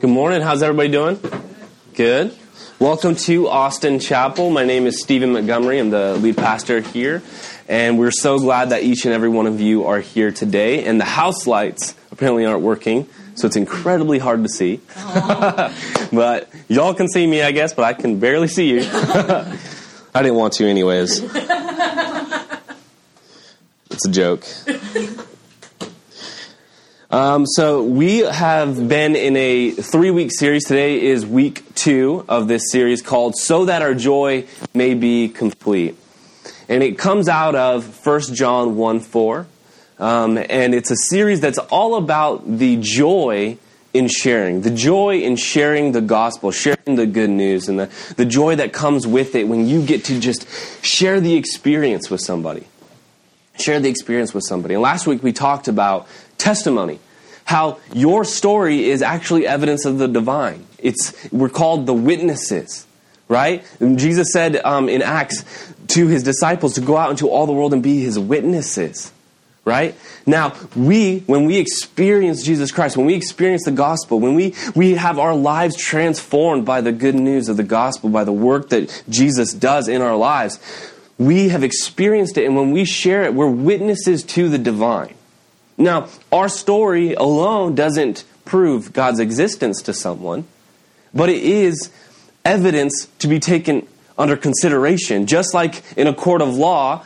Good morning. How's everybody doing? Good. Welcome to Austin Chapel. My name is Stephen Montgomery. I'm the lead pastor here. And we're so glad that each and every one of you are here today. And the house lights apparently aren't working, so it's incredibly hard to see. but y'all can see me, I guess, but I can barely see you. I didn't want to, anyways. It's a joke. Um, so we have been in a three-week series. Today is week two of this series called "So That Our Joy May Be Complete," and it comes out of 1 John one four, um, and it's a series that's all about the joy in sharing, the joy in sharing the gospel, sharing the good news, and the, the joy that comes with it when you get to just share the experience with somebody. Share the experience with somebody. And last week we talked about testimony. How your story is actually evidence of the divine. It's we're called the witnesses, right? And Jesus said um, in Acts to his disciples to go out into all the world and be his witnesses, right? Now we, when we experience Jesus Christ, when we experience the gospel, when we we have our lives transformed by the good news of the gospel, by the work that Jesus does in our lives, we have experienced it, and when we share it, we're witnesses to the divine. Now, our story alone doesn't prove God's existence to someone, but it is evidence to be taken under consideration. Just like in a court of law,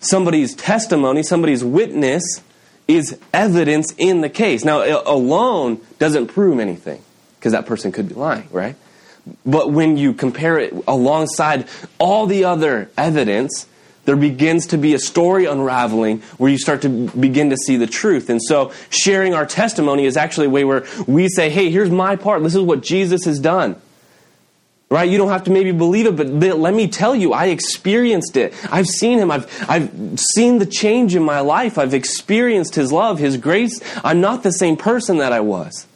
somebody's testimony, somebody's witness is evidence in the case. Now, alone doesn't prove anything because that person could be lying, right? But when you compare it alongside all the other evidence, there begins to be a story unraveling where you start to begin to see the truth. And so sharing our testimony is actually a way where we say, hey, here's my part. This is what Jesus has done. Right? You don't have to maybe believe it, but let me tell you, I experienced it. I've seen him. I've, I've seen the change in my life. I've experienced his love, his grace. I'm not the same person that I was.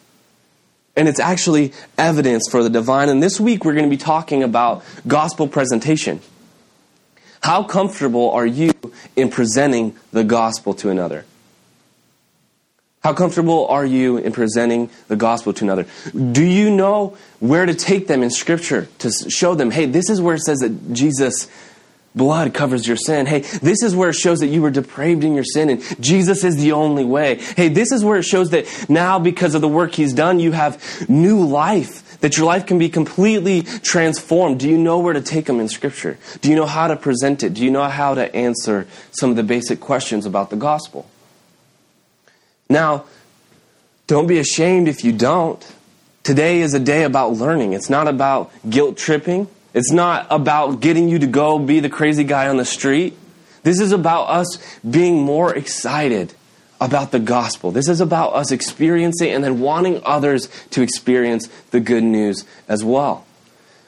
And it's actually evidence for the divine. And this week we're going to be talking about gospel presentation. How comfortable are you in presenting the gospel to another? How comfortable are you in presenting the gospel to another? Do you know where to take them in Scripture to show them, hey, this is where it says that Jesus' blood covers your sin. Hey, this is where it shows that you were depraved in your sin and Jesus is the only way. Hey, this is where it shows that now, because of the work He's done, you have new life that your life can be completely transformed. Do you know where to take them in Scripture? Do you know how to present it? Do you know how to answer some of the basic questions about the gospel? Now, don't be ashamed if you don't. Today is a day about learning. It's not about guilt tripping. It's not about getting you to go be the crazy guy on the street. This is about us being more excited about the gospel. This is about us experiencing and then wanting others to experience the good news as well.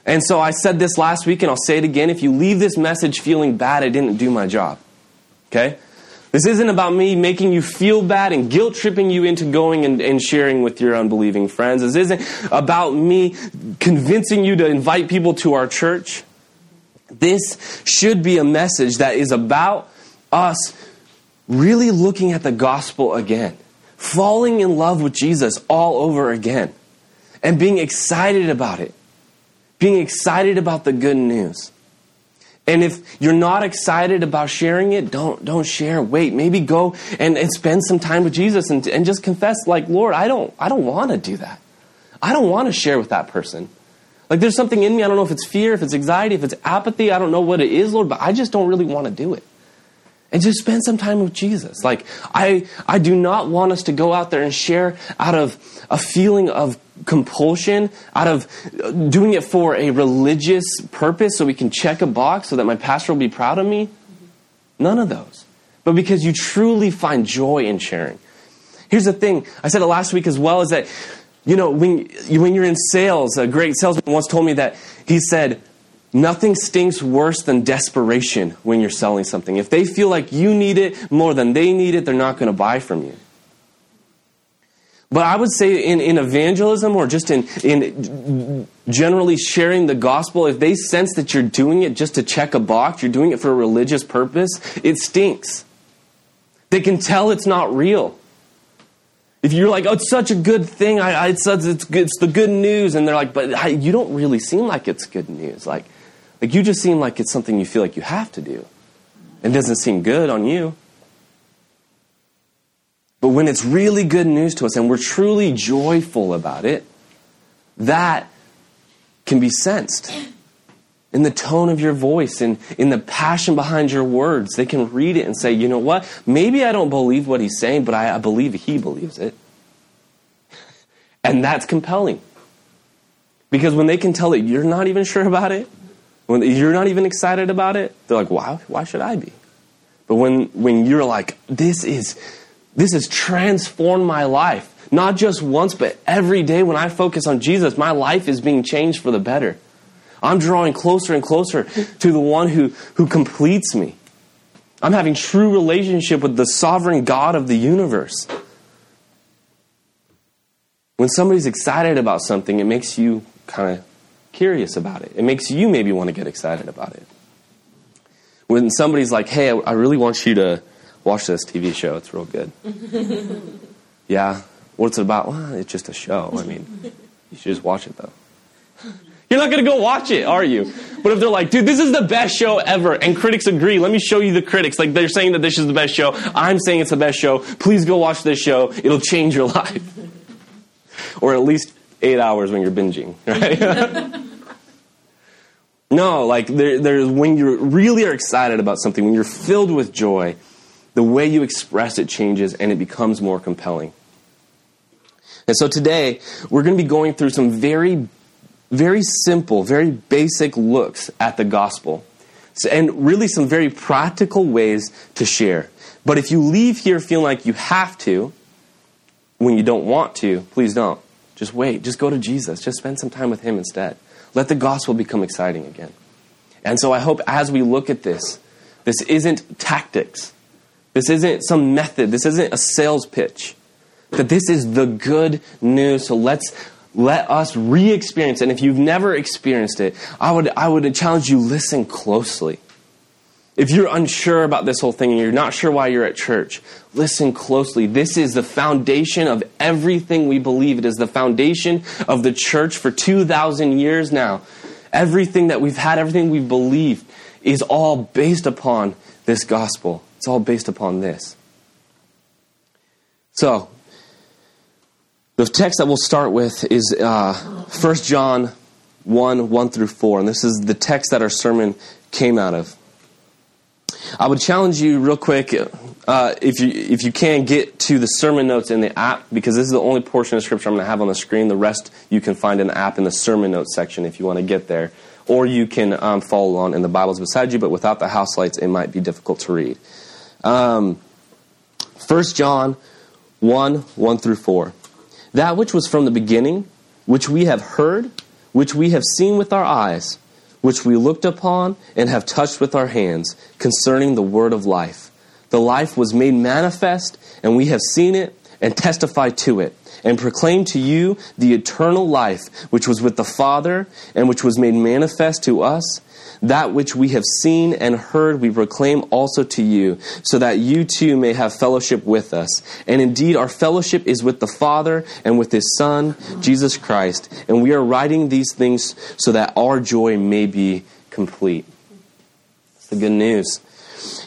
And so I said this last week and I'll say it again. If you leave this message feeling bad, I didn't do my job. Okay? This isn't about me making you feel bad and guilt tripping you into going and, and, sharing with your unbelieving friends. This isn't about me convincing you to invite people to our church. This should be a message that is about us really looking at the gospel again, falling in love with Jesus all over again, and being excited about it, being excited about the good news. And if you're not excited about sharing it, don't, don't share. Wait, maybe go and, and spend some time with Jesus and, and just confess, like, Lord, I don't, I don't want to do that. I don't want to share with that person. Like, there's something in me. I don't know if it's fear, if it's anxiety, if it's apathy. I don't know what it is, Lord, but I just don't really want to do it and just spend some time with Jesus. Like, I, I do not want us to go out there and share out of a feeling of compulsion, out of uh, doing it for a religious purpose so we can check a box so that my pastor will be proud of me. None of those. But because you truly find joy in sharing. Here's the thing I said it last week as well is that, you know, when, when you're in sales, a great salesman once told me that he said, Nothing stinks worse than desperation when you're selling something. If they feel like you need it more than they need it, they're not going to buy from you. But I would say in, in evangelism or just in, in generally sharing the gospel, if they sense that you're doing it just to check a box, you're doing it for a religious purpose, it stinks. They can tell it's not real. If you're like, oh, it's such a good thing, I, I it's, it's, it's the good news, and they're like, but I, you don't really seem like it's good news. Like, like you just seem like it's something you feel like you have to do. It doesn't seem good on you. But when it's really good news to us and we're truly joyful about it, that can be sensed in the tone of your voice and in the passion behind your words. They can read it and say, you know what? Maybe I don't believe what he's saying, but I, I believe he believes it. And that's compelling. Because when they can tell that you're not even sure about it, when you're not even excited about it, they're like, why, why should I be? But when, when you're like, this is, this has transformed my life, not just once, but every day when I focus on Jesus, my life is being changed for the better. I'm drawing closer and closer to the one who, who completes me. I'm having true relationship with the sovereign God of the universe. When somebody's excited about something, it makes you kind of curious about it. It makes you maybe want to get excited about it. When somebody's like, hey, I really want you to watch this TV show, it's real good. yeah. What's it about? Well, it's just a show. I mean, you should just watch it though. You're not going to go watch it, are you? But if they're like, dude, this is the best show ever, and critics agree, let me show you the critics. Like, they're saying that this is the best show. I'm saying it's the best show. Please go watch this show. It'll change your life. or at least eight hours when you're binging, right? no, like, there, there's when you really are excited about something, when you're filled with joy, the way you express it changes and it becomes more compelling. And so today, we're going to be going through some very very simple, very basic looks at the gospel. And really some very practical ways to share. But if you leave here feeling like you have to, when you don't want to, please don't. Just wait. Just go to Jesus. Just spend some time with Him instead. Let the gospel become exciting again. And so I hope as we look at this, this isn't tactics. This isn't some method. This isn't a sales pitch. That this is the good news. So let's let us re-experience it. And if you've never experienced it, I would, I would challenge you, listen closely. If you're unsure about this whole thing and you're not sure why you're at church, listen closely. This is the foundation of everything we believe. It is the foundation of the church for 2,000 years now. Everything that we've had, everything we've believed is all based upon this gospel. It's all based upon this. So, the text that we'll start with is uh, 1 John 1 1 through 4, and this is the text that our sermon came out of. I would challenge you real quick, uh, if you if you can get to the sermon notes in the app, because this is the only portion of scripture I'm going to have on the screen. The rest you can find in the app in the sermon notes section if you want to get there, or you can um, follow along in the Bibles beside you. But without the house lights, it might be difficult to read. Um, 1 John 1 1 through 4. That which was from the beginning, which we have heard, which we have seen with our eyes, which we looked upon and have touched with our hands, concerning the word of life. The life was made manifest, and we have seen it and testified to it, and proclaim to you the eternal life which was with the Father, and which was made manifest to us. That which we have seen and heard, we proclaim also to you, so that you too may have fellowship with us. And indeed, our fellowship is with the Father and with His Son, Jesus Christ. And we are writing these things so that our joy may be complete. It's the good news.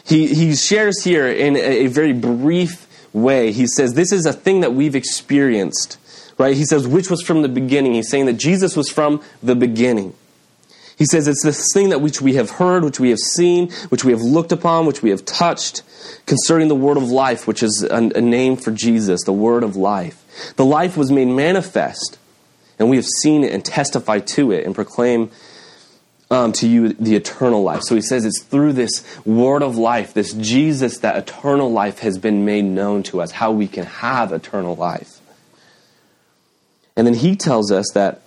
He, he shares here in a, a very brief way. He says, This is a thing that we've experienced, right? He says, which was from the beginning. He's saying that Jesus was from the beginning. He says it's this thing that which we have heard, which we have seen, which we have looked upon, which we have touched, concerning the word of life, which is a, a name for Jesus, the word of life. The life was made manifest, and we have seen it and testified to it and proclaim um, to you the eternal life. So he says it's through this word of life, this Jesus, that eternal life has been made known to us, how we can have eternal life. And then he tells us that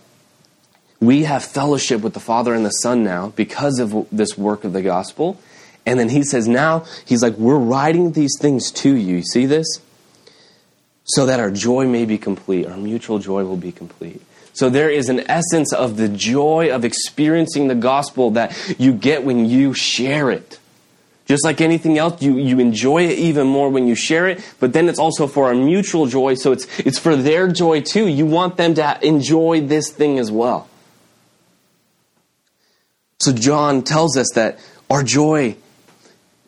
we have fellowship with the Father and the Son now because of this work of the gospel. And then he says, now, he's like, we're writing these things to you. You see this? So that our joy may be complete, our mutual joy will be complete. So there is an essence of the joy of experiencing the gospel that you get when you share it. Just like anything else, you, you enjoy it even more when you share it, but then it's also for our mutual joy, so it's, it's for their joy too. You want them to enjoy this thing as well. So John tells us that our joy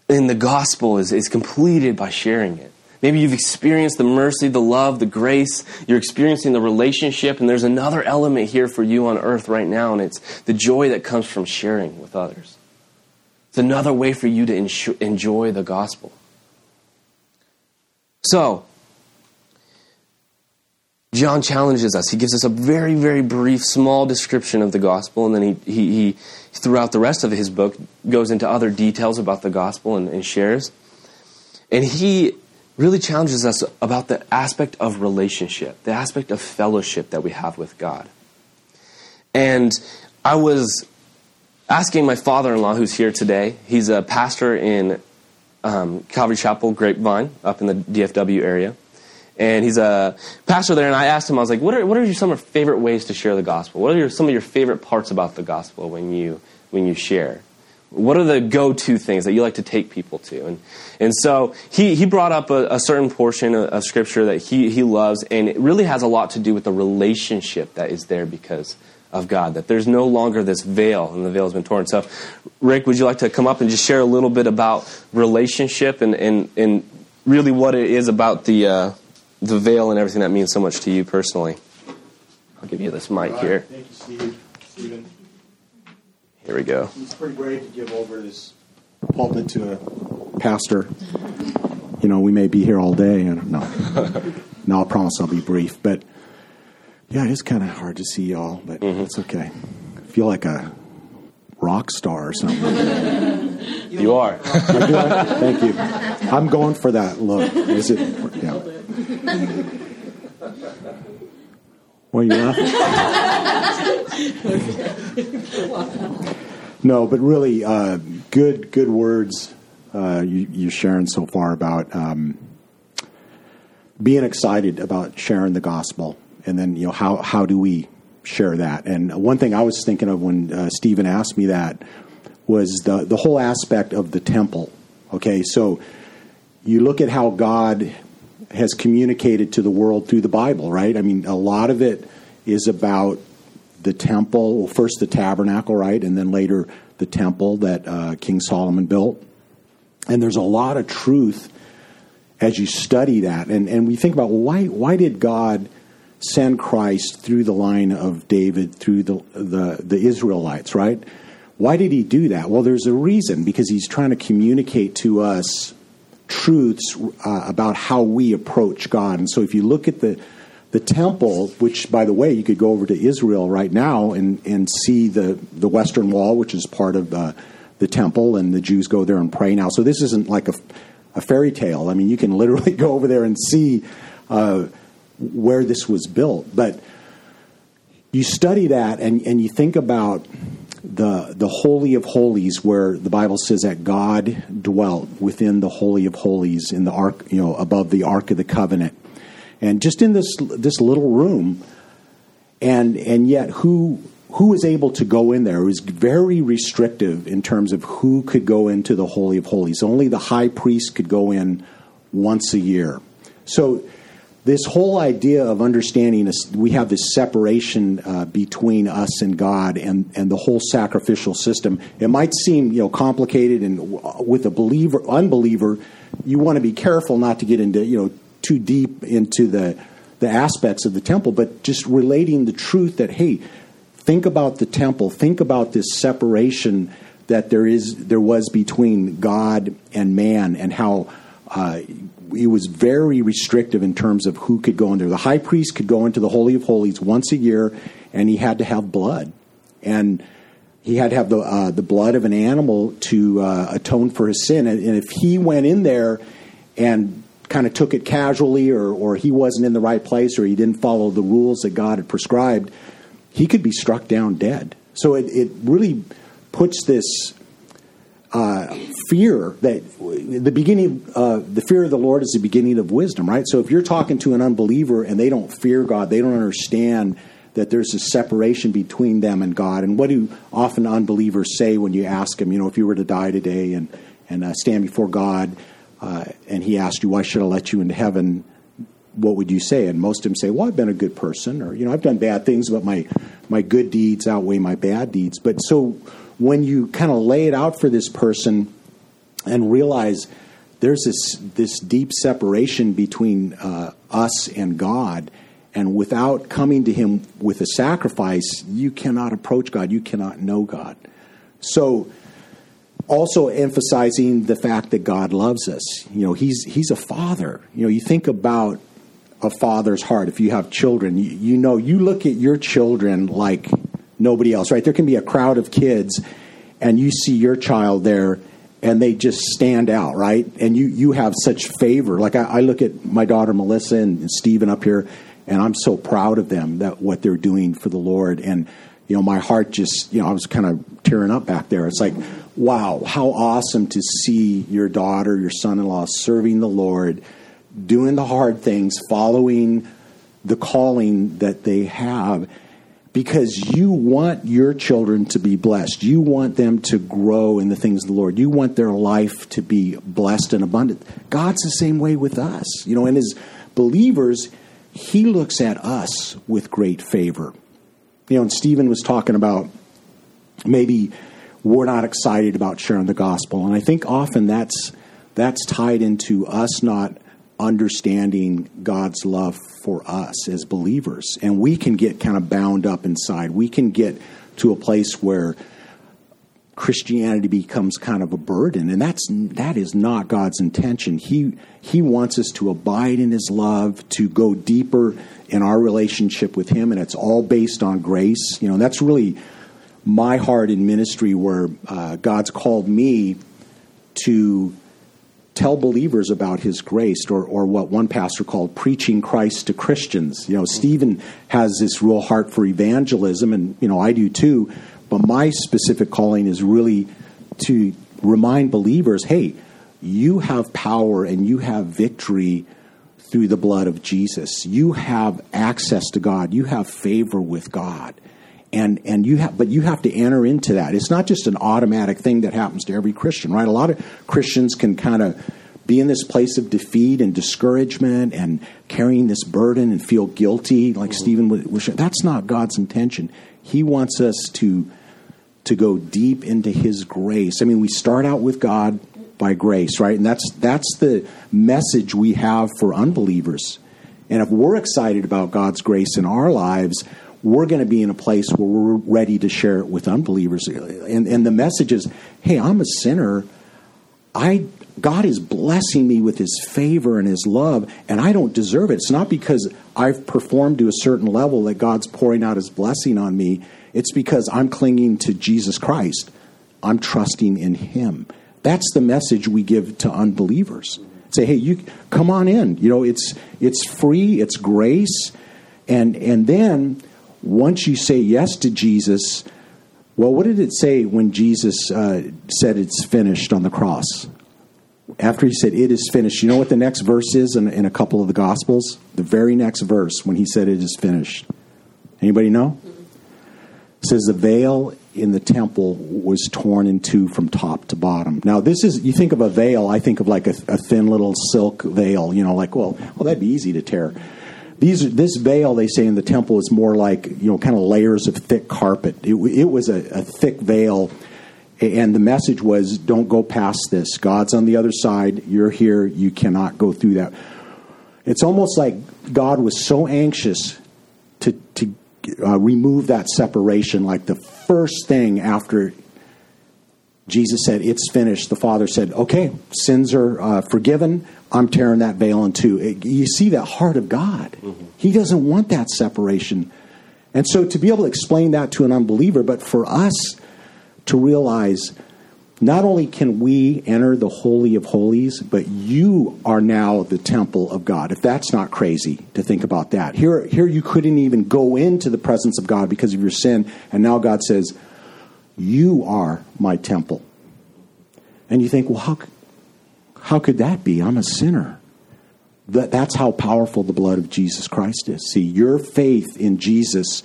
in the gospel is, is completed by sharing it. Maybe you've experienced the mercy, the love, the grace. You're experiencing the relationship, and there's another element here for you on earth right now, and it's the joy that comes from sharing with others. It's another way for you to enjoy the gospel. So, John challenges us. He gives us a very, very brief, small description of the gospel, and then he, he, he throughout the rest of his book, goes into other details about the gospel and, and shares. And he really challenges us about the aspect of relationship, the aspect of fellowship that we have with God. And I was asking my father in law, who's here today, he's a pastor in um, Calvary Chapel, Grapevine, up in the DFW area. And he's a pastor there, and I asked him, I was like, what are, what are some of your favorite ways to share the gospel? What are your, some of your favorite parts about the gospel when you, when you share? What are the go to things that you like to take people to? And, and so he, he brought up a, a certain portion of, of, scripture that he, he loves, and it really has a lot to do with the relationship that is there because of God, that there's no longer this veil, and the veil has been torn. So, Rick, would you like to come up and just share a little bit about relationship and, and, and really what it is about the, uh, the veil and everything that means so much to you personally? I'll give you this mic right. here. Thank you, Steve. Stephen. Here we go. It's pretty great to give over this pulpit to a pastor. You know, we may be here all day, and no, no, I promise I'll be brief. But yeah, it's kind of hard to see y'all, but mm-hmm. it's okay. I feel like a rock star or something. you are. Thank you. I'm going for that look. Is it? Yeah. What are you laughing? no, but really, uh, good good words uh, you, you're sharing so far about um, being excited about sharing the gospel and then you know how how do we share that? And one thing I was thinking of when uh, Stephen asked me that was the the whole aspect of the temple. Okay, so you look at how God has communicated to the world through the Bible, right? I mean, a lot of it is about the temple, well, first the tabernacle, right, and then later the temple that uh, King Solomon built. And there's a lot of truth as you study that, and and we think about why why did God send Christ through the line of David, through the, the, the Israelites, right? Why did he do that? Well, there's a reason because he's trying to communicate to us truths uh, about how we approach God. And so if you look at the the temple, which by the way, you could go over to Israel right now and, and see the, the Western Wall, which is part of uh, the temple, and the Jews go there and pray now. So this isn't like a, a fairy tale. I mean, you can literally go over there and see uh, where this was built. But you study that and, and you think about the the holy of holies where the Bible says that God dwelt within the holy of holies in the ark you know above the ark of the covenant. And just in this this little room and and yet who who was able to go in there? It was very restrictive in terms of who could go into the holy of holies. Only the high priest could go in once a year. So this whole idea of understanding this, we have this separation uh, between us and God and, and the whole sacrificial system. It might seem you know complicated, and with a believer, unbeliever, you want to be careful not to get into you know too deep into the the aspects of the temple, but just relating the truth that hey, think about the temple, think about this separation that there is there was between God and man, and how. Uh, it was very restrictive in terms of who could go in there. The high priest could go into the Holy of Holies once a year, and he had to have blood. And he had to have the, uh, the blood of an animal to uh, atone for his sin. And, and if he went in there and kind of took it casually, or, or he wasn't in the right place, or he didn't follow the rules that God had prescribed, he could be struck down dead. So it, it really puts this uh, fear that the beginning, uh, the fear of the Lord is the beginning of wisdom, right? So if you're talking to an unbeliever and they don't fear God, they don't understand that there's a separation between them and God. And what do often unbelievers say when you ask them, you know, if you were to die today and and uh, stand before God, uh, and He asked you, "Why should I let you into heaven?" What would you say? And most of them say, "Well, I've been a good person, or you know, I've done bad things, but my my good deeds outweigh my bad deeds." But so when you kind of lay it out for this person and realize there's this this deep separation between uh, us and God, and without coming to Him with a sacrifice, you cannot approach God. You cannot know God. So also emphasizing the fact that God loves us. You know, he's he's a father. You know, you think about a father's heart. If you have children, you, you know, you look at your children like nobody else, right? There can be a crowd of kids, and you see your child there, and they just stand out, right? And you you have such favor. Like I, I look at my daughter Melissa and Stephen up here, and I'm so proud of them that what they're doing for the Lord and you know, my heart just, you know, I was kind of tearing up back there. It's like, wow, how awesome to see your daughter, your son in law serving the Lord, doing the hard things, following the calling that they have, because you want your children to be blessed. You want them to grow in the things of the Lord. You want their life to be blessed and abundant. God's the same way with us. You know, and as believers, He looks at us with great favor you know, and Stephen was talking about maybe we're not excited about sharing the gospel, and I think often that's that's tied into us not understanding God's love for us as believers, and we can get kind of bound up inside. We can get to a place where Christianity becomes kind of a burden, and that's that is not God's intention. He He wants us to abide in His love, to go deeper in our relationship with Him, and it's all based on grace. You know, that's really my heart in ministry, where uh, God's called me to tell believers about His grace, or, or what one pastor called preaching Christ to Christians. You know, Stephen has this real heart for evangelism, and you know, I do too. But my specific calling is really to remind believers, hey, you have power and you have victory through the blood of Jesus. You have access to God. You have favor with God. And and you have but you have to enter into that. It's not just an automatic thing that happens to every Christian, right? A lot of Christians can kind of be in this place of defeat and discouragement and carrying this burden and feel guilty like mm-hmm. Stephen was that's not God's intention. He wants us to to go deep into his grace. I mean, we start out with God by grace, right? And that's that's the message we have for unbelievers. And if we're excited about God's grace in our lives, we're going to be in a place where we're ready to share it with unbelievers. And, and the message is, hey, I'm a sinner. I God is blessing me with his favor and his love, and I don't deserve it. It's not because I've performed to a certain level that God's pouring out his blessing on me. It's because I'm clinging to Jesus Christ. I'm trusting in him. That's the message we give to unbelievers. Say, hey, you come on in. You know, it's it's free, it's grace, and and then once you say yes to Jesus, well, what did it say when Jesus uh, said it's finished on the cross? After he said it is finished, you know what the next verse is in, in a couple of the Gospels? The very next verse when he said it is finished. Anybody know? It says the veil in the temple was torn in two from top to bottom. Now, this is, you think of a veil, I think of like a, a thin little silk veil, you know, like, well, well, that'd be easy to tear. These, this veil, they say in the temple, is more like, you know, kind of layers of thick carpet. It, it was a, a thick veil, and the message was don't go past this. God's on the other side. You're here. You cannot go through that. It's almost like God was so anxious to, to uh, remove that separation. Like the first thing after Jesus said, It's finished, the Father said, Okay, sins are uh, forgiven. I'm tearing that veil in two. It, you see that heart of God. Mm-hmm. He doesn't want that separation. And so to be able to explain that to an unbeliever, but for us to realize not only can we enter the Holy of Holies, but you are now the temple of God. If that's not crazy to think about that. Here, here you couldn't even go into the presence of God because of your sin, and now God says, You are my temple. And you think, well, how, how could that be? I'm a sinner. That, that's how powerful the blood of Jesus Christ is. See, your faith in Jesus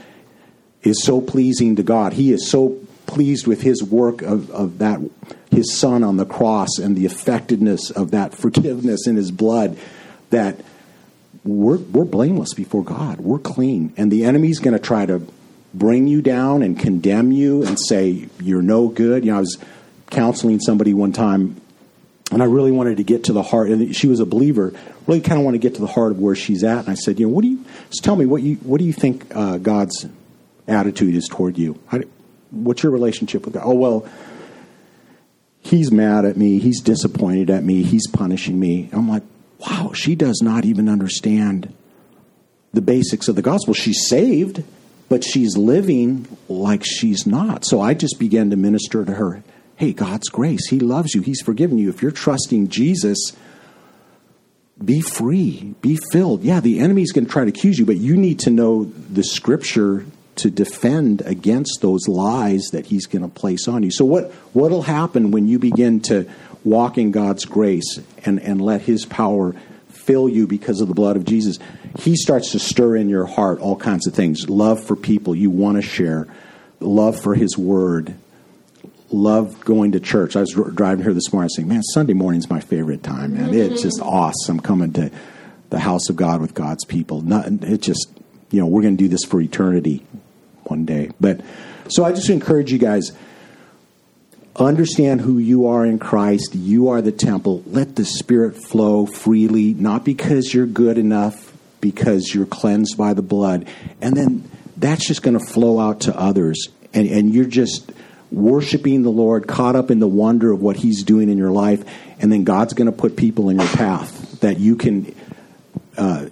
is so pleasing to God. He is so pleased with his work of, of that his son on the cross and the effectiveness of that forgiveness in his blood that we're, we're blameless before God. We're clean. And the enemy's going to try to bring you down and condemn you and say, you're no good. You know, I was counseling somebody one time and I really wanted to get to the heart. And she was a believer. Really, kind of want to get to the heart of where she's at. And I said, you know, what do you? Just tell me what you what do you think uh, God's attitude is toward you? How, what's your relationship with God? Oh well, He's mad at me. He's disappointed at me. He's punishing me. I'm like, wow. She does not even understand the basics of the gospel. She's saved, but she's living like she's not. So I just began to minister to her hey, God's grace, He loves you, He's forgiven you. If you're trusting Jesus, be free, be filled. Yeah, the enemy's going to try to accuse you, but you need to know the scripture to defend against those lies that he's going to place on you. So what what'll happen when you begin to walk in God's grace and and let his power fill you because of the blood of Jesus? He starts to stir in your heart all kinds of things. Love for people you want to share, love for his word, love going to church. I was driving here this morning. Saying, man, Sunday morning's my favorite time, man. It's just awesome coming to the house of God with God's people. Not, just, you know, we're going to do this for eternity one day. But so I just encourage you guys understand who you are in Christ. You are the temple. Let the Spirit flow freely, not because you're good enough, because you're cleansed by the blood. And then that's just going to flow out to others. And, and you're just worshiping the Lord, caught up in the wonder of what He's doing in your life, and then God's going to put people in your path that you can uh,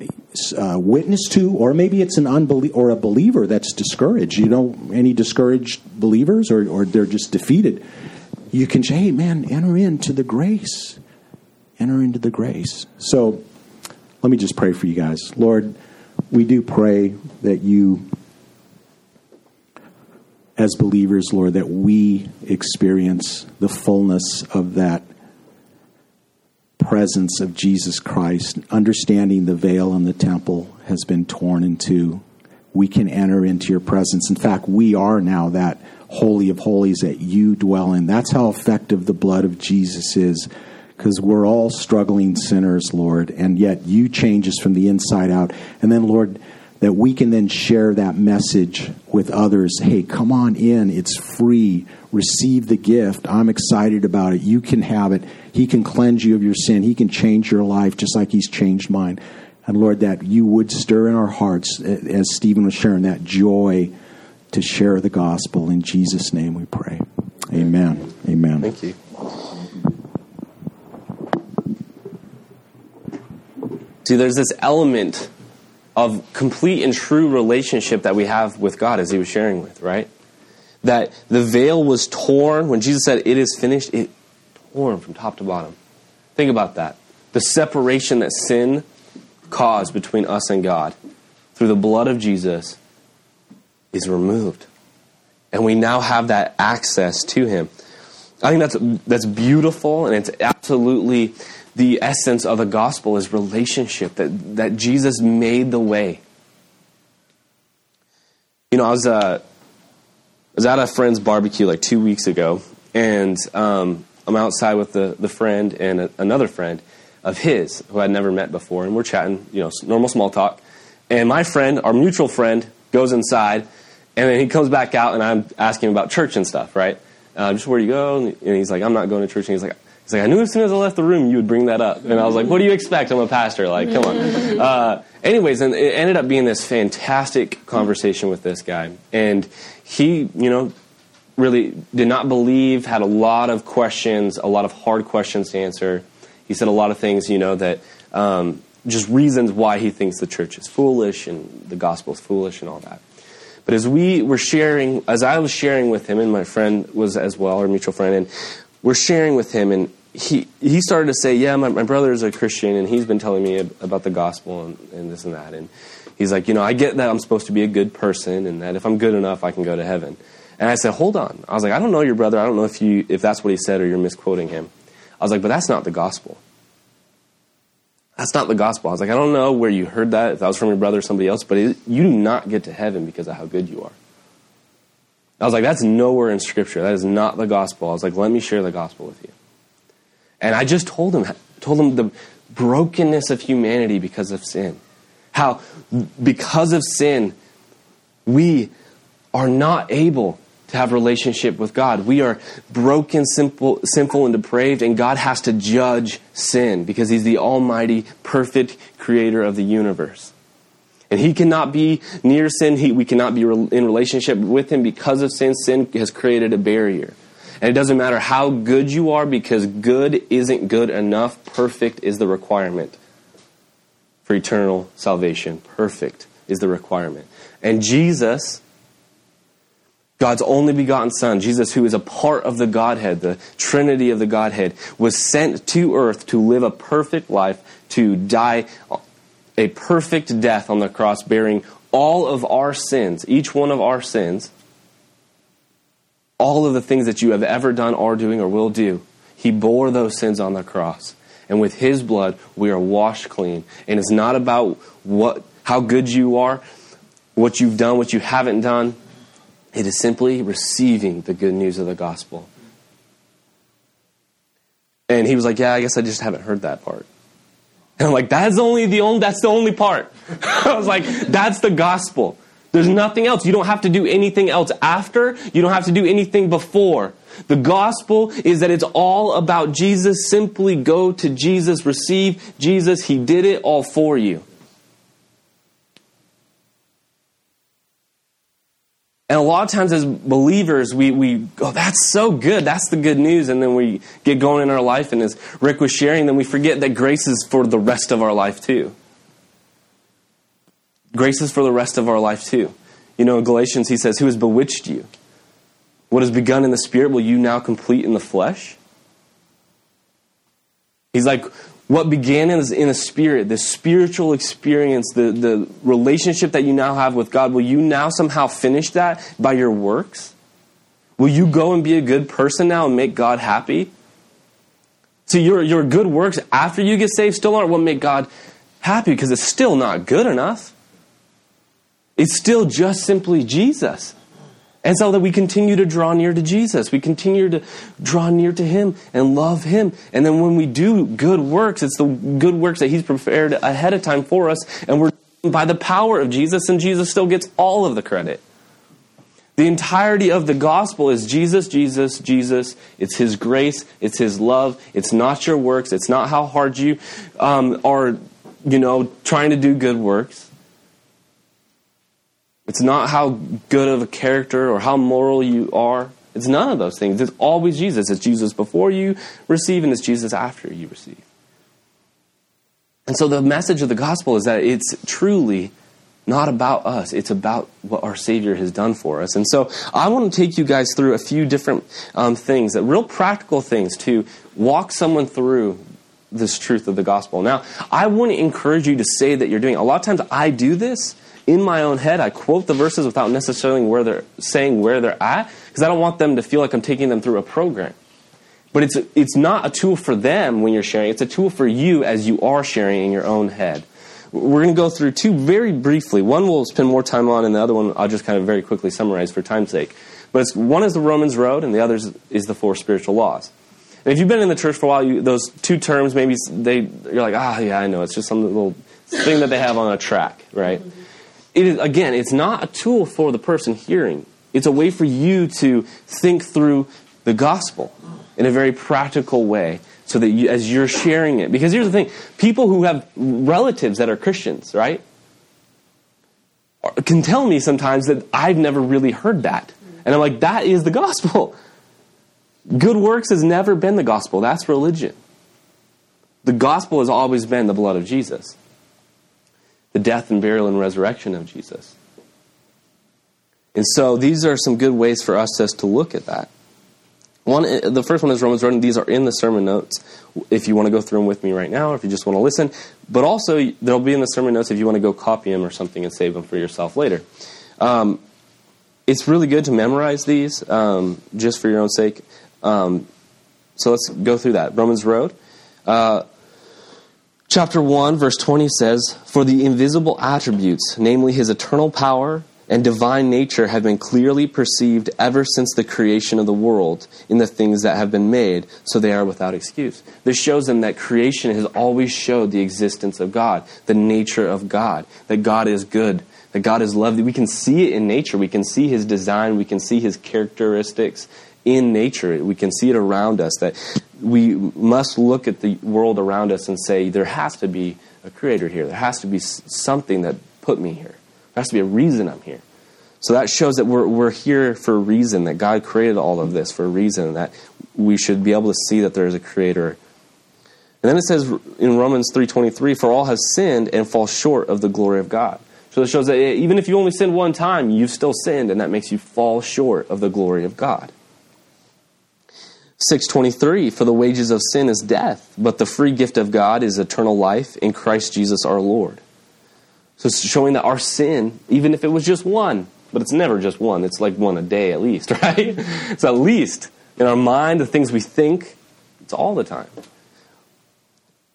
uh, witness to, or maybe it's an unbeliever or a believer that's discouraged. You know, any discouraged believers, or, or they're just defeated. You can say, "Hey, man, enter into the grace. Enter into the grace." So, let me just pray for you guys, Lord. We do pray that you as believers, Lord, that we experience the fullness of that presence of Jesus Christ, understanding the veil in the temple has been torn in two. We can enter into your presence. In fact, we are now that holy of holies that you dwell in. That's how effective the blood of Jesus is because we're all struggling sinners, Lord, and yet you change us from the inside out. And then, Lord, that we can then share that message with others. Hey, come on in. It's free. Receive the gift. I'm excited about it. You can have it. He can cleanse you of your sin. He can change your life just like He's changed mine. And Lord, that you would stir in our hearts, as Stephen was sharing, that joy to share the gospel. In Jesus' name we pray. Amen. Amen. Thank you. See, there's this element of complete and true relationship that we have with God, as he was sharing with, right? That the veil was torn. When Jesus said, It is finished, it torn from top to bottom. Think about that. The separation that sin caused between us and God through the blood of Jesus is removed. And we now have that access to him. I think that's that's beautiful and it's absolutely the essence of the gospel is relationship, that, that Jesus made the way. You know, I was, uh, I was at a friend's barbecue like two weeks ago, and um, I'm outside with the, the friend and a, another friend of his who I'd never met before, and we're chatting, you know, normal small talk. And my friend, our mutual friend, goes inside, and then he comes back out, and I'm asking him about church and stuff, right? Uh, just where you go, and he's like, I'm not going to church, and he's like, He's like, I knew as soon as I left the room you would bring that up. And I was like, what do you expect? I'm a pastor. Like, come on. Uh, anyways, and it ended up being this fantastic conversation with this guy. And he, you know, really did not believe, had a lot of questions, a lot of hard questions to answer. He said a lot of things, you know, that um, just reasons why he thinks the church is foolish and the gospel is foolish and all that. But as we were sharing, as I was sharing with him, and my friend was as well, our mutual friend, and we're sharing with him, and he he started to say, "Yeah, my, my brother is a Christian, and he's been telling me about the gospel and, and this and that." And he's like, "You know, I get that I'm supposed to be a good person, and that if I'm good enough, I can go to heaven." And I said, "Hold on." I was like, "I don't know your brother. I don't know if you if that's what he said or you're misquoting him." I was like, "But that's not the gospel." That's not the gospel. I was like, I don't know where you heard that, if that was from your brother or somebody else, but it, you do not get to heaven because of how good you are. I was like, that's nowhere in Scripture. That is not the gospel. I was like, let me share the gospel with you. And I just told him, told him the brokenness of humanity because of sin. How, because of sin, we are not able to have relationship with God. We are broken, simple, sinful, and depraved, and God has to judge sin because He's the almighty, perfect creator of the universe. And He cannot be near sin. He, we cannot be in relationship with Him because of sin. Sin has created a barrier. And it doesn't matter how good you are because good isn't good enough. Perfect is the requirement for eternal salvation. Perfect is the requirement. And Jesus, God's only begotten Son, Jesus, who is a part of the Godhead, the Trinity of the Godhead, was sent to earth to live a perfect life, to die a perfect death on the cross, bearing all of our sins, each one of our sins, all of the things that you have ever done, are doing, or will do. He bore those sins on the cross. And with his blood, we are washed clean. And it's not about what, how good you are, what you've done, what you haven't done. It is simply receiving the good news of the gospel. And he was like, Yeah, I guess I just haven't heard that part. And I'm like, that's only the only that's the only part. I was like, that's the gospel. There's nothing else. You don't have to do anything else after. You don't have to do anything before. The gospel is that it's all about Jesus. Simply go to Jesus, receive Jesus. He did it all for you. And a lot of times as believers, we, we go, that's so good. That's the good news. And then we get going in our life. And as Rick was sharing, then we forget that grace is for the rest of our life too. Grace is for the rest of our life too. You know, in Galatians, he says, Who has bewitched you? What has begun in the spirit will you now complete in the flesh? He's like, what began in, in the spirit, the spiritual experience, the, the relationship that you now have with God, will you now somehow finish that by your works? Will you go and be a good person now and make God happy? See, your, your good works after you get saved still aren't what make God happy because it's still not good enough. It's still just simply Jesus. And so that we continue to draw near to Jesus. We continue to draw near to Him and love Him. And then when we do good works, it's the good works that He's prepared ahead of time for us. And we're by the power of Jesus, and Jesus still gets all of the credit. The entirety of the gospel is Jesus, Jesus, Jesus. It's His grace. It's His love. It's not your works. It's not how hard you um, are, you know, trying to do good works. It's not how good of a character or how moral you are. It's none of those things. It's always Jesus. It's Jesus before you receive, and it's Jesus after you receive. And so the message of the gospel is that it's truly not about us. It's about what our Savior has done for us. And so I want to take you guys through a few different um, things, that real practical things to walk someone through this truth of the gospel. Now, I want to encourage you to say that you're doing. It. A lot of times I do this in my own head, I quote the verses without necessarily where they're saying where they're at, because I don't want them to feel like I'm taking them through a program. But it's, it's not a tool for them when you're sharing, it's a tool for you as you are sharing in your own head. We're going to go through two very briefly. One we'll spend more time on, and the other one I'll just kind of very quickly summarize for time's sake. But one is the Romans Road, and the other is the four spiritual laws. And if you've been in the church for a while, you, those two terms maybe they you're like, ah, yeah, I know. It's just some little thing that they have on a track, right? Mm-hmm it is, again, it's not a tool for the person hearing. It's a way for you to think through the gospel in a very practical way so that you, as you're sharing it, because here's the thing people who have relatives that are Christians, right, can tell me sometimes that I've never really heard that. And I'm like, that is the gospel. Good works has never been the gospel, that's religion. The gospel has always been the blood of Jesus the death and burial and resurrection of Jesus. And so these are some good ways for us just to look at that. One, the first one is Romans Road, and these are in the sermon notes if you want to go through them with me right now, or if you just want to listen. But also, they'll be in the sermon notes if you want to go copy them or something and save them for yourself later. Um, it's really good to memorize these um, just for your own sake. Um, so let's go through that. Romans Road. Uh, Chapter 1, verse 20 says, For the invisible attributes, namely his eternal power and divine nature have been clearly perceived ever since the creation of the world in the things that have been made, so they are without excuse. This shows them that creation has always showed the existence of God, the nature of God, that God is good, that God is love. We can see it in nature. We can see His design. We can see His characteristics in nature. We can see it around us. That we must look at the world around us and say, there has to be a creator here. There has to be something that put me here. There has to be a reason I'm here. So that shows that we're, we're here for a reason, that God created all of this for a reason, that we should be able to see that there is a creator. And then it says in Romans 3.23, for all have sinned and fall short of the glory of God. So it shows that eh, even if you only sin one time, you've still sinned, and that makes you fall short of the glory of God. 623 For the wages of sin is death, but the free gift of God is eternal life in Christ Jesus our Lord. So it's showing that our sin, even if it was just one, but it's never just one, it's like one a day at least, right? it's at least in our mind, the things we think, it's all the time.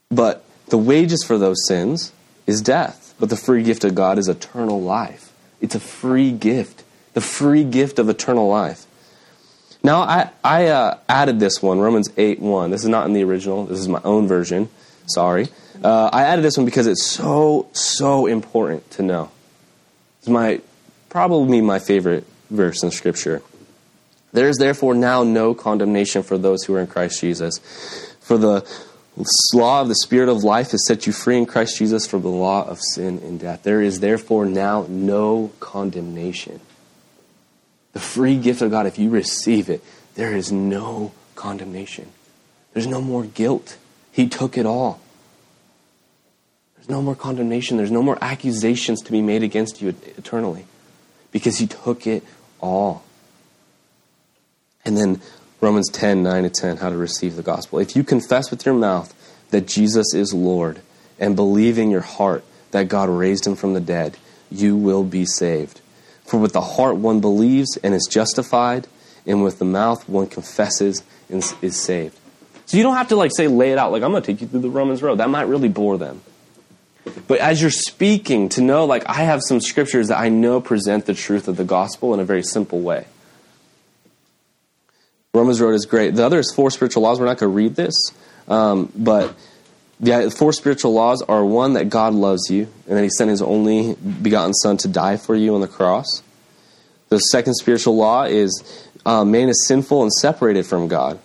But the wages for those sins is death. But the free gift of God is eternal life. It's a free gift, the free gift of eternal life. Now, I, I uh, added this one, Romans 8 1. This is not in the original, this is my own version. Sorry. Uh, I added this one because it's so, so important to know. It's my, probably my favorite verse in Scripture. There is therefore now no condemnation for those who are in Christ Jesus. For the law of the Spirit of life has set you free in Christ Jesus from the law of sin and death. There is therefore now no condemnation. The free gift of God, if you receive it, there is no condemnation. There's no more guilt. He took it all. There's no more condemnation. There's no more accusations to be made against you eternally because He took it all. And then Romans 10, 9 to 10, how to receive the gospel. If you confess with your mouth that Jesus is Lord and believe in your heart that God raised him from the dead, you will be saved. For with the heart one believes and is justified, and with the mouth one confesses and is saved. So you don't have to like say lay it out like I'm going to take you through the Romans road. That might really bore them. But as you're speaking to know like I have some scriptures that I know present the truth of the gospel in a very simple way. Romans Road is great. The other is four spiritual laws. We're not going to read this, um, but the four spiritual laws are one that God loves you and that He sent His only begotten Son to die for you on the cross. The second spiritual law is uh, man is sinful and separated from God.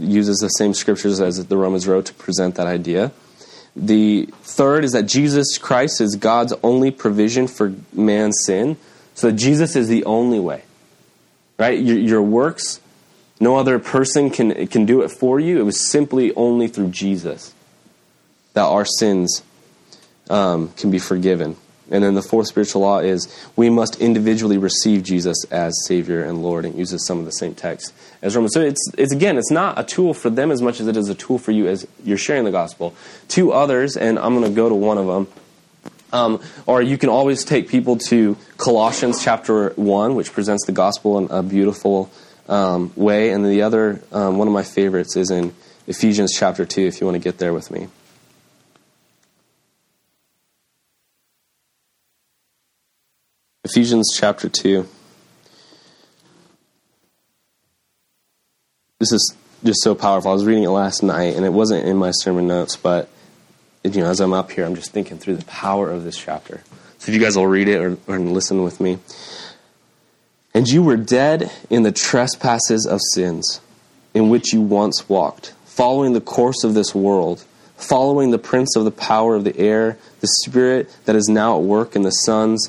uses the same scriptures as the Romans road to present that idea. The third is that Jesus Christ is God's only provision for man's sin. So that Jesus is the only way. Right? Your, your works no other person can, can do it for you. It was simply only through Jesus that our sins um, can be forgiven. And then the fourth spiritual law is we must individually receive Jesus as Savior and Lord, and uses some of the same text as Romans. So it's, it's again, it's not a tool for them as much as it is a tool for you as you're sharing the gospel. Two others, and I'm going to go to one of them. Um, or you can always take people to Colossians chapter 1, which presents the gospel in a beautiful um, way. And the other, um, one of my favorites, is in Ephesians chapter 2, if you want to get there with me. Ephesians chapter 2. This is just so powerful. I was reading it last night, and it wasn't in my sermon notes, but you know, as I'm up here, I'm just thinking through the power of this chapter. So if you guys will read it or, or listen with me. And you were dead in the trespasses of sins in which you once walked, following the course of this world, following the prince of the power of the air, the spirit that is now at work in the sons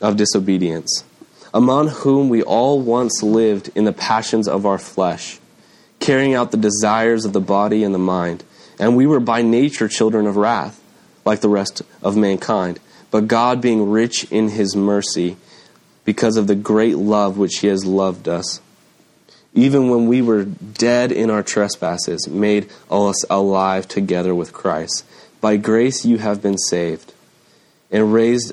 of disobedience, among whom we all once lived in the passions of our flesh, carrying out the desires of the body and the mind. And we were by nature children of wrath, like the rest of mankind. But God, being rich in his mercy, because of the great love which he has loved us. Even when we were dead in our trespasses, made us alive together with Christ. By grace you have been saved, and raised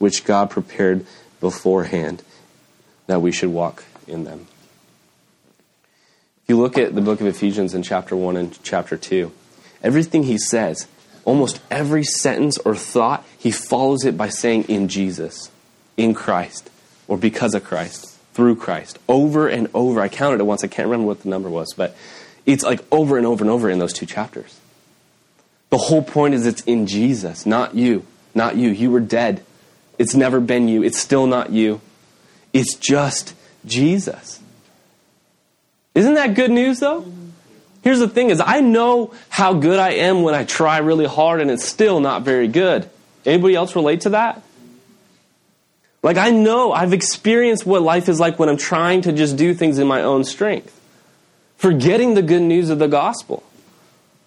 which God prepared beforehand that we should walk in them. If you look at the book of Ephesians in chapter 1 and chapter 2, everything he says, almost every sentence or thought, he follows it by saying, in Jesus, in Christ, or because of Christ, through Christ, over and over. I counted it once, I can't remember what the number was, but it's like over and over and over in those two chapters. The whole point is it's in Jesus, not you. Not you. You were dead. It's never been you. It's still not you. It's just Jesus. Isn't that good news though? Here's the thing is I know how good I am when I try really hard and it's still not very good. Anybody else relate to that? Like I know I've experienced what life is like when I'm trying to just do things in my own strength. Forgetting the good news of the gospel.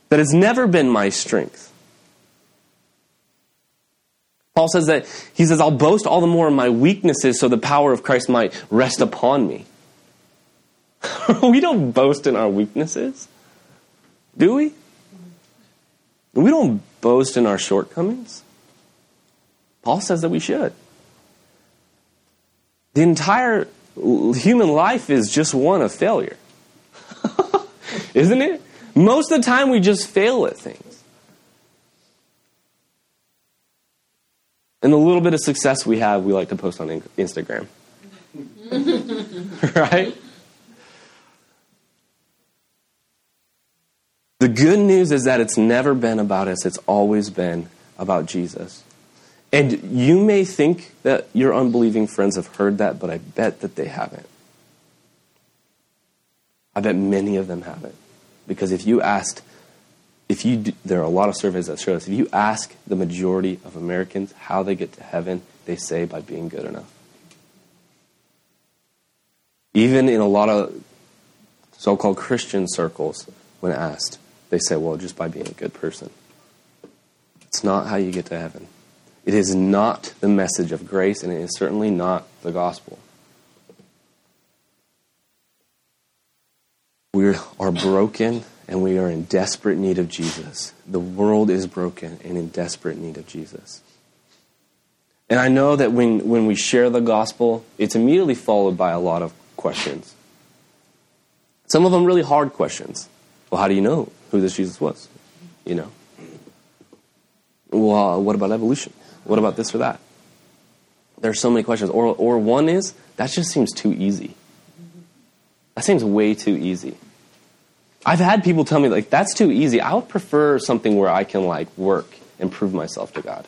That has never been my strength. Paul says that he says, I'll boast all the more in my weaknesses so the power of Christ might rest upon me. we don't boast in our weaknesses, do we? We don't boast in our shortcomings. Paul says that we should. The entire human life is just one of failure. Isn't it? Most of the time we just fail at things. And the little bit of success we have, we like to post on Instagram. right? The good news is that it's never been about us, it's always been about Jesus. And you may think that your unbelieving friends have heard that, but I bet that they haven't. I bet many of them haven't. Because if you asked if you do, there are a lot of surveys that show this. if you ask the majority of Americans how they get to heaven, they say by being good enough. Even in a lot of so-called Christian circles, when asked, they say, "Well, just by being a good person." It's not how you get to heaven. It is not the message of grace, and it is certainly not the gospel. We are broken and we are in desperate need of Jesus. The world is broken and in desperate need of Jesus. And I know that when, when we share the gospel, it's immediately followed by a lot of questions. Some of them really hard questions. Well, how do you know who this Jesus was? You know? Well, what about evolution? What about this or that? There are so many questions. Or, or one is, that just seems too easy. That seems way too easy. I've had people tell me like that's too easy. I would prefer something where I can like work and prove myself to God.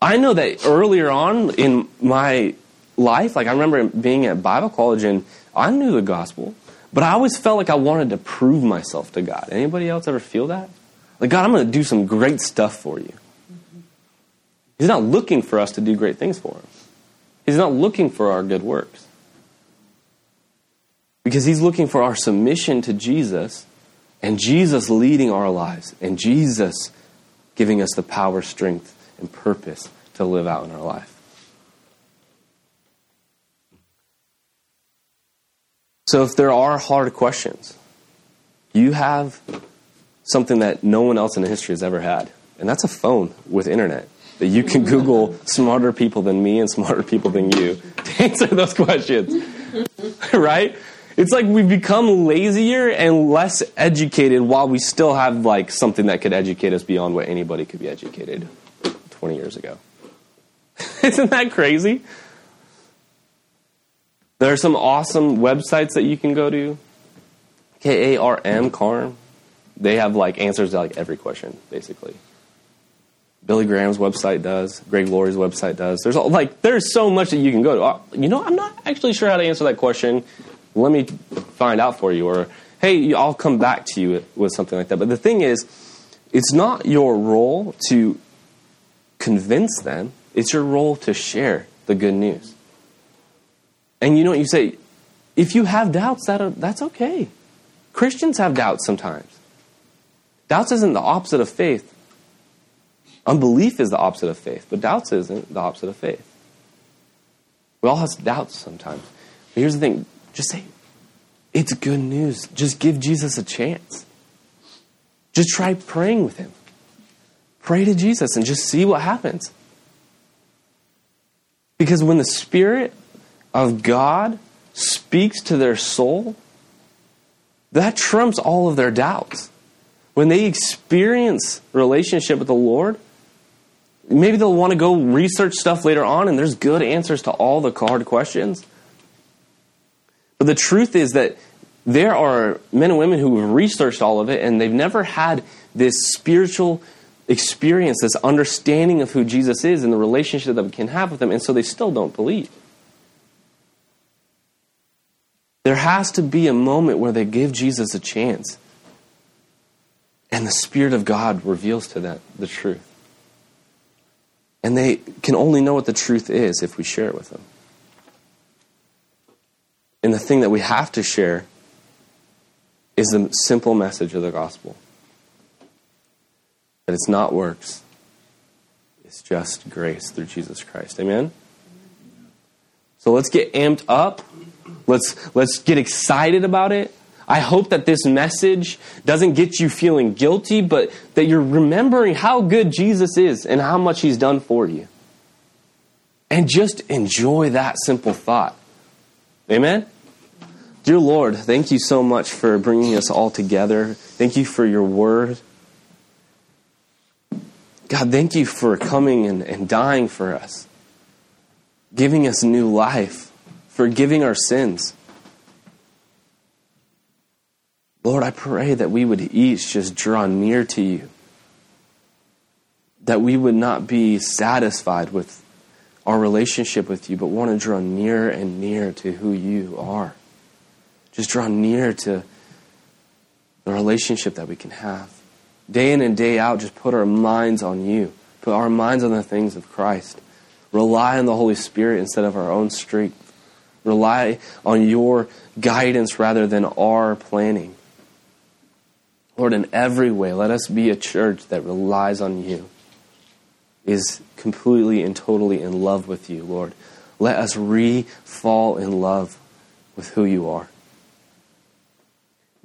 I know that earlier on in my life, like I remember being at Bible college and I knew the gospel, but I always felt like I wanted to prove myself to God. Anybody else ever feel that? Like God, I'm going to do some great stuff for you. He's not looking for us to do great things for him. He's not looking for our good works. Because he's looking for our submission to Jesus and Jesus leading our lives and Jesus giving us the power, strength, and purpose to live out in our life. So if there are hard questions, you have something that no one else in history has ever had, and that's a phone with internet that you can Google smarter people than me and smarter people than you to answer those questions. right? It's like we've become lazier and less educated while we still have like something that could educate us beyond what anybody could be educated 20 years ago. Isn't that crazy? There are some awesome websites that you can go to. K A R M, KARM. They have like answers to like every question, basically. Billy Graham's website does. Greg Laurie's website does. There's all, like there's so much that you can go to. Uh, you know, I'm not actually sure how to answer that question let me find out for you, or hey, I'll come back to you with something like that. But the thing is, it's not your role to convince them, it's your role to share the good news. And you know what you say? If you have doubts, that that's okay. Christians have doubts sometimes. Doubts isn't the opposite of faith. Unbelief is the opposite of faith, but doubts isn't the opposite of faith. We all have doubts sometimes. But here's the thing just say, it's good news. Just give Jesus a chance. Just try praying with him. Pray to Jesus and just see what happens. Because when the Spirit of God speaks to their soul, that trumps all of their doubts. When they experience relationship with the Lord, maybe they'll want to go research stuff later on and there's good answers to all the hard questions. But the truth is that there are men and women who have researched all of it and they've never had this spiritual experience, this understanding of who Jesus is and the relationship that we can have with him, and so they still don't believe. There has to be a moment where they give Jesus a chance. And the Spirit of God reveals to them the truth. And they can only know what the truth is if we share it with them. And the thing that we have to share is the simple message of the gospel that it's not works, it's just grace through Jesus Christ. Amen? So let's get amped up. Let's, let's get excited about it. I hope that this message doesn't get you feeling guilty, but that you're remembering how good Jesus is and how much he's done for you. And just enjoy that simple thought. Amen? Dear Lord, thank you so much for bringing us all together. Thank you for your word. God, thank you for coming and, and dying for us, giving us new life, forgiving our sins. Lord, I pray that we would each just draw near to you, that we would not be satisfied with our relationship with you, but want to draw near and near to who you are. Just draw near to the relationship that we can have day in and day out, just put our minds on you, put our minds on the things of Christ. Rely on the Holy Spirit instead of our own strength. Rely on your guidance rather than our planning. Lord, in every way, let us be a church that relies on you, is completely and totally in love with you, Lord. Let us re fall in love with who you are.